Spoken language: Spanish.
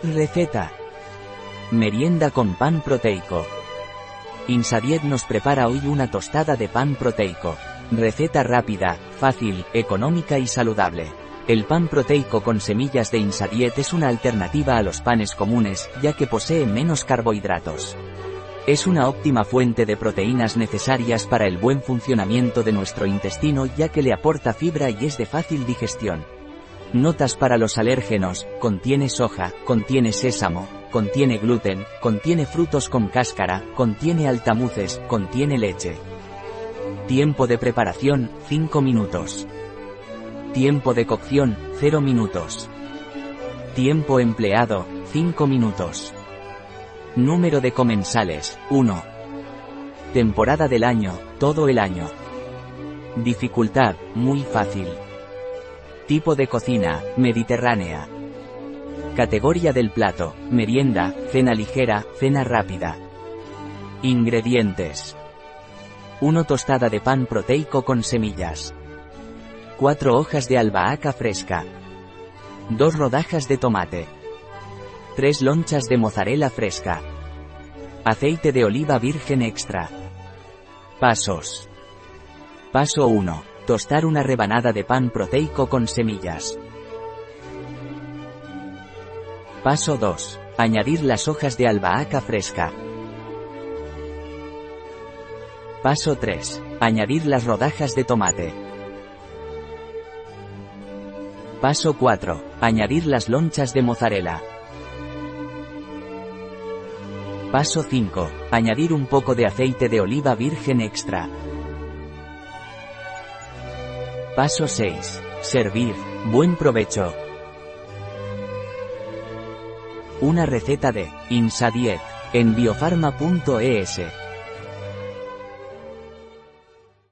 Receta. Merienda con pan proteico. Insadiet nos prepara hoy una tostada de pan proteico. Receta rápida, fácil, económica y saludable. El pan proteico con semillas de Insadiet es una alternativa a los panes comunes, ya que posee menos carbohidratos. Es una óptima fuente de proteínas necesarias para el buen funcionamiento de nuestro intestino ya que le aporta fibra y es de fácil digestión. Notas para los alérgenos, contiene soja, contiene sésamo, contiene gluten, contiene frutos con cáscara, contiene altamuces, contiene leche. Tiempo de preparación, 5 minutos. Tiempo de cocción, 0 minutos. Tiempo empleado, 5 minutos. Número de comensales, 1. Temporada del año, todo el año. Dificultad, muy fácil. Tipo de cocina, mediterránea. Categoría del plato, merienda, cena ligera, cena rápida. Ingredientes. 1 tostada de pan proteico con semillas. 4 hojas de albahaca fresca. 2 rodajas de tomate. 3 lonchas de mozzarella fresca. Aceite de oliva virgen extra. Pasos. Paso 1. Tostar una rebanada de pan proteico con semillas. Paso 2. Añadir las hojas de albahaca fresca. Paso 3. Añadir las rodajas de tomate. Paso 4. Añadir las lonchas de mozzarella. Paso 5. Añadir un poco de aceite de oliva virgen extra. Paso 6. Servir. Buen provecho. Una receta de Insadiet en biofarma.es.